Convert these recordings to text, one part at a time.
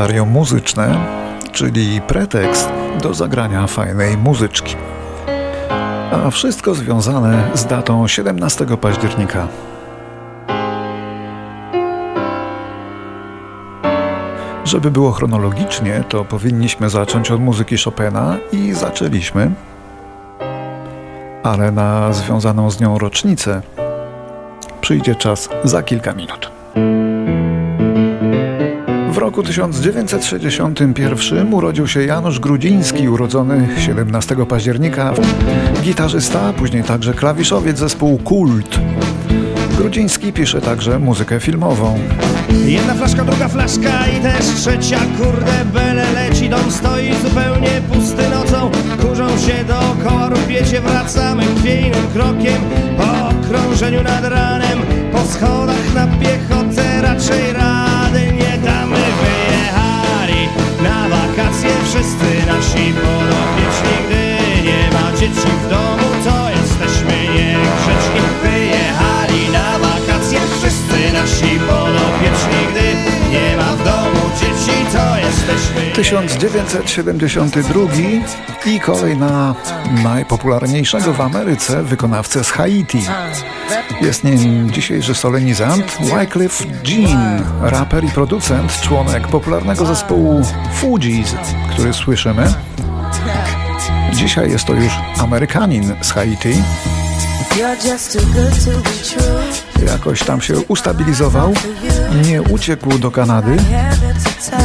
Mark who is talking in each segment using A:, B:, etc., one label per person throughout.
A: kalendarium muzyczne, czyli pretekst do zagrania fajnej muzyczki. A wszystko związane z datą 17 października. Żeby było chronologicznie, to powinniśmy zacząć od muzyki Chopina i zaczęliśmy, ale na związaną z nią rocznicę przyjdzie czas za kilka minut. Roku 1961 urodził się Janusz Grudziński, urodzony 17 października, gitarzysta, później także klawiszowiec zespołu Kult. Grudziński pisze także muzykę filmową.
B: Jedna flaszka, druga flaszka i też trzecia Kurde, bele leci, dom stoi zupełnie pusty nocą Kurzą się dookoła, rupiecie, wracamy chwiejnym krokiem Po okrążeniu nad ranem, po schodach
A: 1972 i kolej na najpopularniejszego w Ameryce wykonawcę z Haiti. Jest nim dzisiejszy solenizant Wycliffe Jean, raper i producent, członek popularnego zespołu Fugees, który słyszymy. Dzisiaj jest to już Amerykanin z Haiti. Jakoś tam się ustabilizował, nie uciekł do Kanady,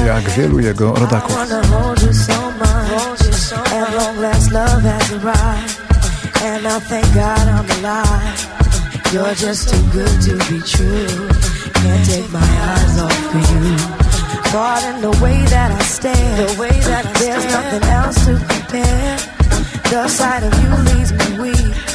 A: jak wielu jego rodaków.
C: wanna hold you so much. At long last, love has arrived. And I thank God I'm alive. You're just too good to be true. Can't take my eyes off of you. Caught in the way that I stare. The way that I There's nothing else to compare. The sight of you leaves me weak.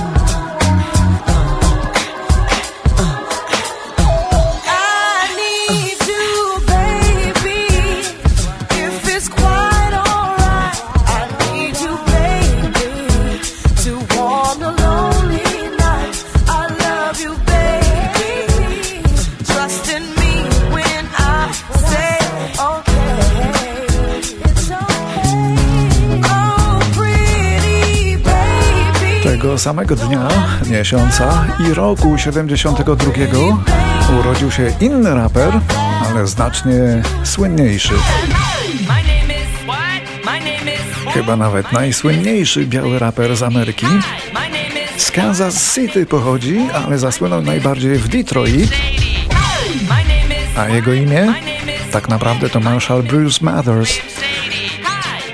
A: Samego dnia, miesiąca i roku 72 urodził się inny raper, ale znacznie słynniejszy. Chyba nawet najsłynniejszy biały raper z Ameryki. Z Kansas City pochodzi, ale zasłynął najbardziej w Detroit, a jego imię tak naprawdę to Marshall Bruce Mathers.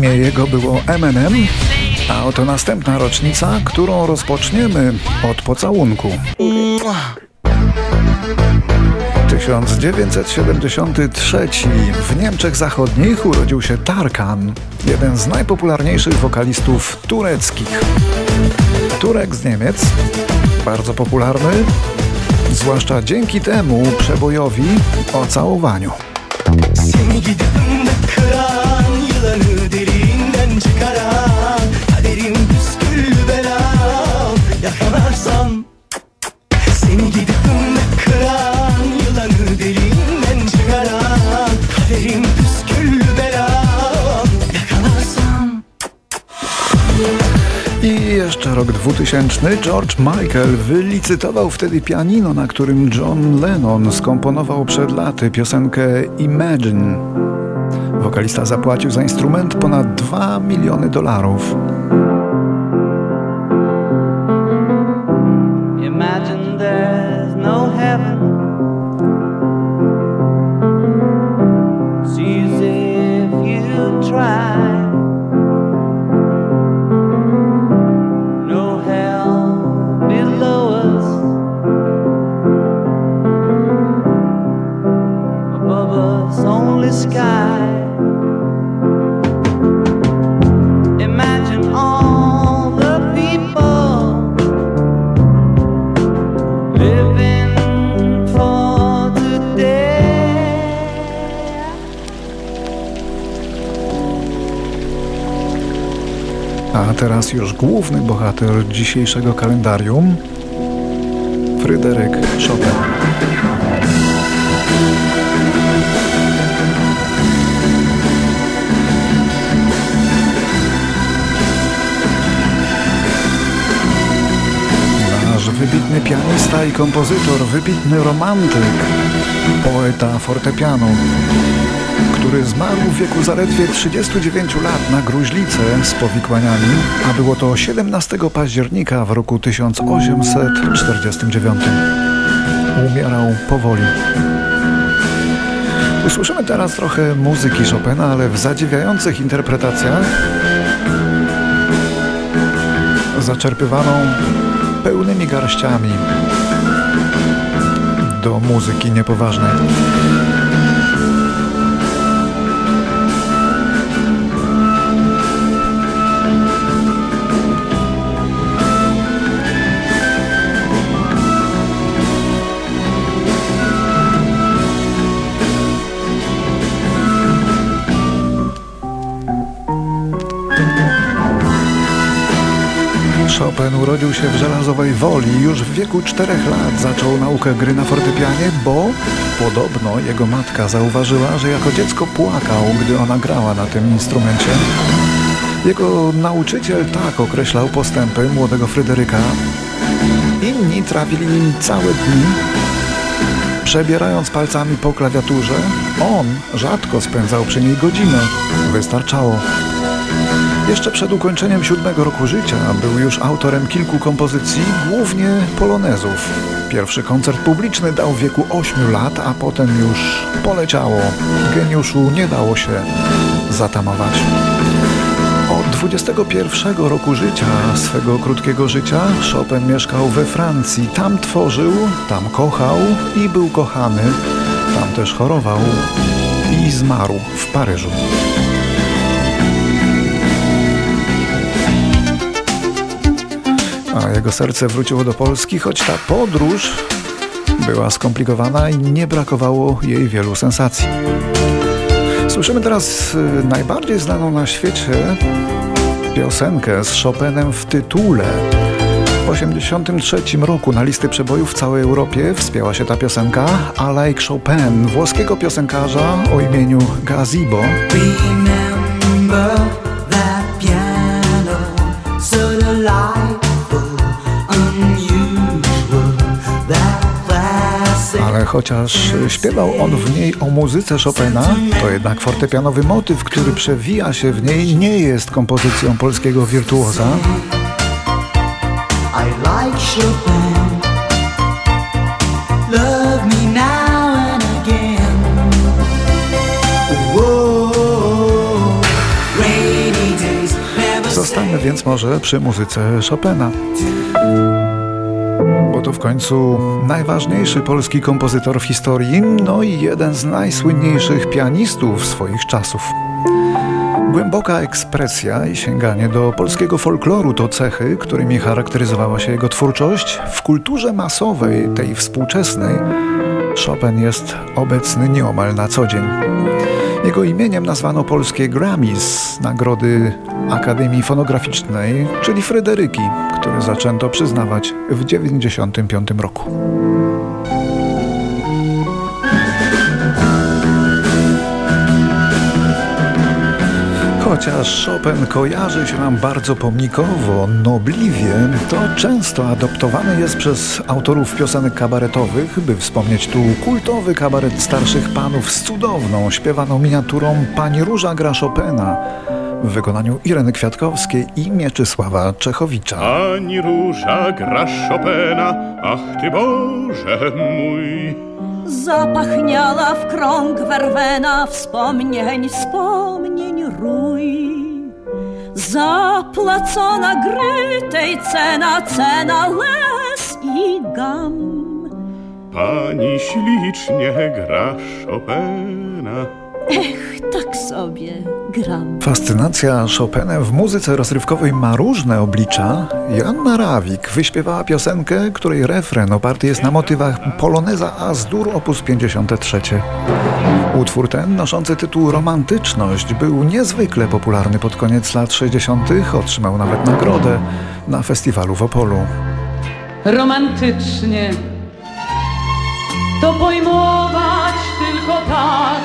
A: Imię jego było Eminem, a oto następna rocznica, którą rozpoczniemy od pocałunku. 1973 w Niemczech Zachodnich urodził się Tarkan, jeden z najpopularniejszych wokalistów tureckich. Turek z Niemiec, bardzo popularny, zwłaszcza dzięki temu przebojowi o całowaniu. 2000 George Michael wylicytował wtedy pianino, na którym John Lennon skomponował przed laty piosenkę Imagine. Wokalista zapłacił za instrument ponad 2 miliony dolarów. Teraz już główny bohater dzisiejszego kalendarium Fryderyk Chopin. Nasz wybitny pianista i kompozytor, wybitny romantyk, poeta fortepianu, który zmarł w wieku zaledwie 39 lat na gruźlicę z powikłaniami, a było to 17 października w roku 1849. Umierał powoli. Usłyszymy teraz trochę muzyki Chopina, ale w zadziwiających interpretacjach zaczerpywaną pełnymi garściami do muzyki niepoważnej. Chopin urodził się w Żelazowej Woli. Już w wieku czterech lat zaczął naukę gry na fortepianie, bo podobno jego matka zauważyła, że jako dziecko płakał, gdy ona grała na tym instrumencie. Jego nauczyciel tak określał postępy młodego Fryderyka. Inni trawili całe dni, przebierając palcami po klawiaturze. On rzadko spędzał przy niej godzinę. Wystarczało. Jeszcze przed ukończeniem siódmego roku życia był już autorem kilku kompozycji, głównie polonezów. Pierwszy koncert publiczny dał w wieku 8 lat, a potem już poleciało. Geniuszu nie dało się zatamować. Od 21 roku życia, swego krótkiego życia, Chopin mieszkał we Francji. Tam tworzył, tam kochał i był kochany. Tam też chorował i zmarł w Paryżu. A jego serce wróciło do Polski, choć ta podróż była skomplikowana i nie brakowało jej wielu sensacji. Słyszymy teraz y, najbardziej znaną na świecie piosenkę z Chopinem w tytule. W 1983 roku na listy przebojów w całej Europie wspięła się ta piosenka I Chopin, włoskiego piosenkarza o imieniu Gazibo. Chociaż śpiewał on w niej o muzyce Chopina, to jednak fortepianowy motyw, który przewija się w niej, nie jest kompozycją polskiego wirtuoza, Zostańmy więc może przy muzyce Chopina. Bo to w końcu najważniejszy polski kompozytor w historii, no i jeden z najsłynniejszych pianistów swoich czasów. Głęboka ekspresja i sięganie do polskiego folkloru to cechy, którymi charakteryzowała się jego twórczość. W kulturze masowej, tej współczesnej, Chopin jest obecny nieomal na co dzień. Jego imieniem nazwano polskie Grammys, nagrody Akademii Fonograficznej, czyli Fryderyki, które zaczęto przyznawać w 1995 roku. Chociaż Chopin kojarzy się nam bardzo pomnikowo, nobliwie, to często adoptowany jest przez autorów piosenek kabaretowych, by wspomnieć tu kultowy kabaret starszych panów z cudowną, śpiewaną miniaturą Pani Róża gra Chopina w wykonaniu Ireny Kwiatkowskiej i Mieczysława Czechowicza.
D: Ani róża gra Chopina, ach ty Boże mój.
E: Zapachniała w krąg werwena wspomnień, wspomnień rój. Zaplacona gry tej cena, cena łez i gam.
D: Pani ślicznie gra Chopina.
E: Ech, tak sobie gram.
A: Fascynacja Chopinem w muzyce rozrywkowej ma różne oblicza. Joanna Rawik wyśpiewała piosenkę, której refren oparty jest na motywach Poloneza Azdur op. 53. Utwór ten, noszący tytuł Romantyczność, był niezwykle popularny pod koniec lat 60., otrzymał nawet nagrodę na festiwalu w Opolu.
F: romantycznie. To pojmować tylko tak,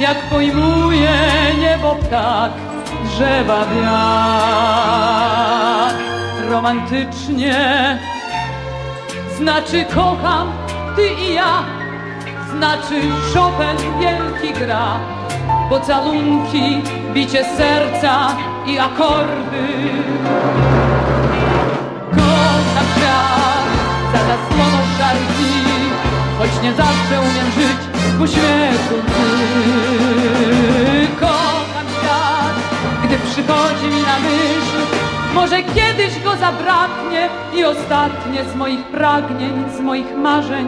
F: jak pojmuje niebo ptak, drzewa wiatr. Romantycznie znaczy kocham, ty i ja, znaczy Chopin wielki gra, pocalunki, bicie serca i akordy. Kocham świat za zasłoną szarki Choć nie zawsze umiem żyć w uśmiechu. Kocham świat, gdy przychodzi mi na myśl Może kiedyś go zabraknie I ostatnie z moich pragnień, z moich marzeń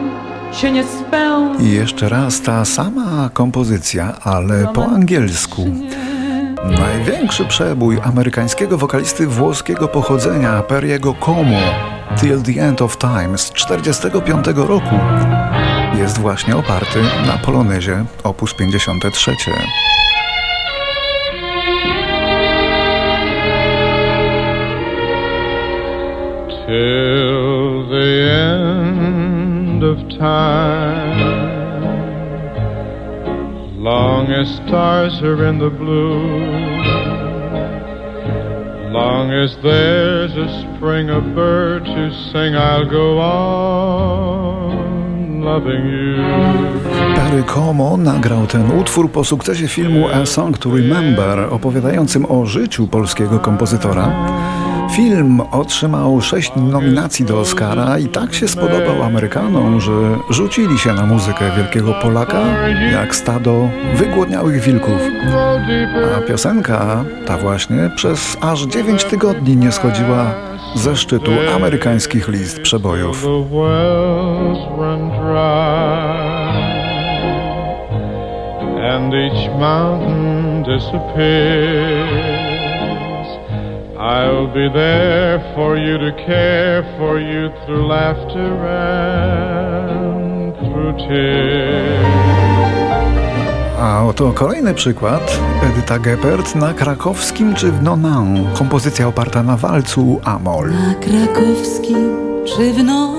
F: się nie spełni
A: I jeszcze raz ta sama kompozycja, ale po angielsku. Największy przebój amerykańskiego wokalisty włoskiego pochodzenia Periego Como Till the End of Time z 1945 roku jest właśnie oparty na polonezie op. 53.
G: till the end of time. Long as stars are in the blue, long as there's a spring of bird to sing, I'll go on loving you.
A: Perry Como nagrał ten utwór po sukcesie filmu A Song to Remember, opowiadającym o życiu polskiego kompozytora. Film otrzymał sześć nominacji do Oscara i tak się spodobał Amerykanom, że rzucili się na muzykę wielkiego Polaka jak stado wygłodniałych wilków. A piosenka ta właśnie przez aż 9 tygodni nie schodziła ze szczytu amerykańskich list przebojów.
G: And each mountain. I'll be there for you to care for you through laughter and through tears.
A: A oto kolejny przykład. Edyta Geppert na krakowskim czy w Nonan. Kompozycja oparta na walcu Amol.
H: Na krakowskim żywno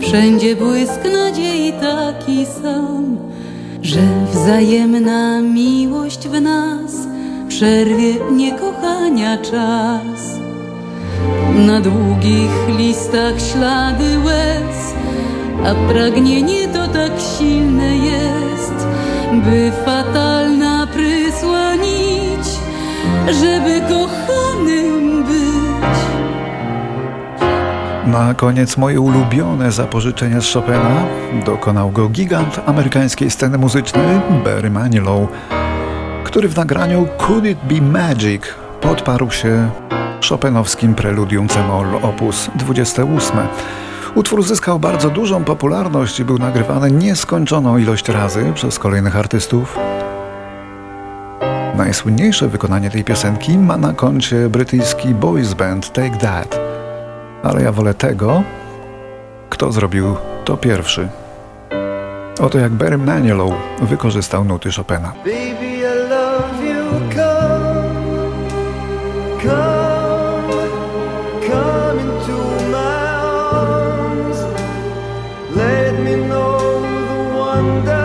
H: Wszędzie błysk nadziei taki sam Że wzajemna miłość w nas Przerwie niekochania czas. Na długich listach ślady łez A pragnienie to tak silne jest By fatalna prysła nić Żeby kochanym być.
A: Na koniec moje ulubione zapożyczenie z Chopina dokonał go gigant amerykańskiej sceny muzycznej Barry Manilow, który w nagraniu Could It Be Magic podparł się chopinowskim preludium c-moll op. 28. Utwór uzyskał bardzo dużą popularność i był nagrywany nieskończoną ilość razy przez kolejnych artystów. Najsłynniejsze wykonanie tej piosenki ma na koncie brytyjski boys band Take That. Ale ja wolę tego, kto zrobił to pierwszy. Oto jak Barry Manilow wykorzystał nuty Chopina.
B: Baby, 等的。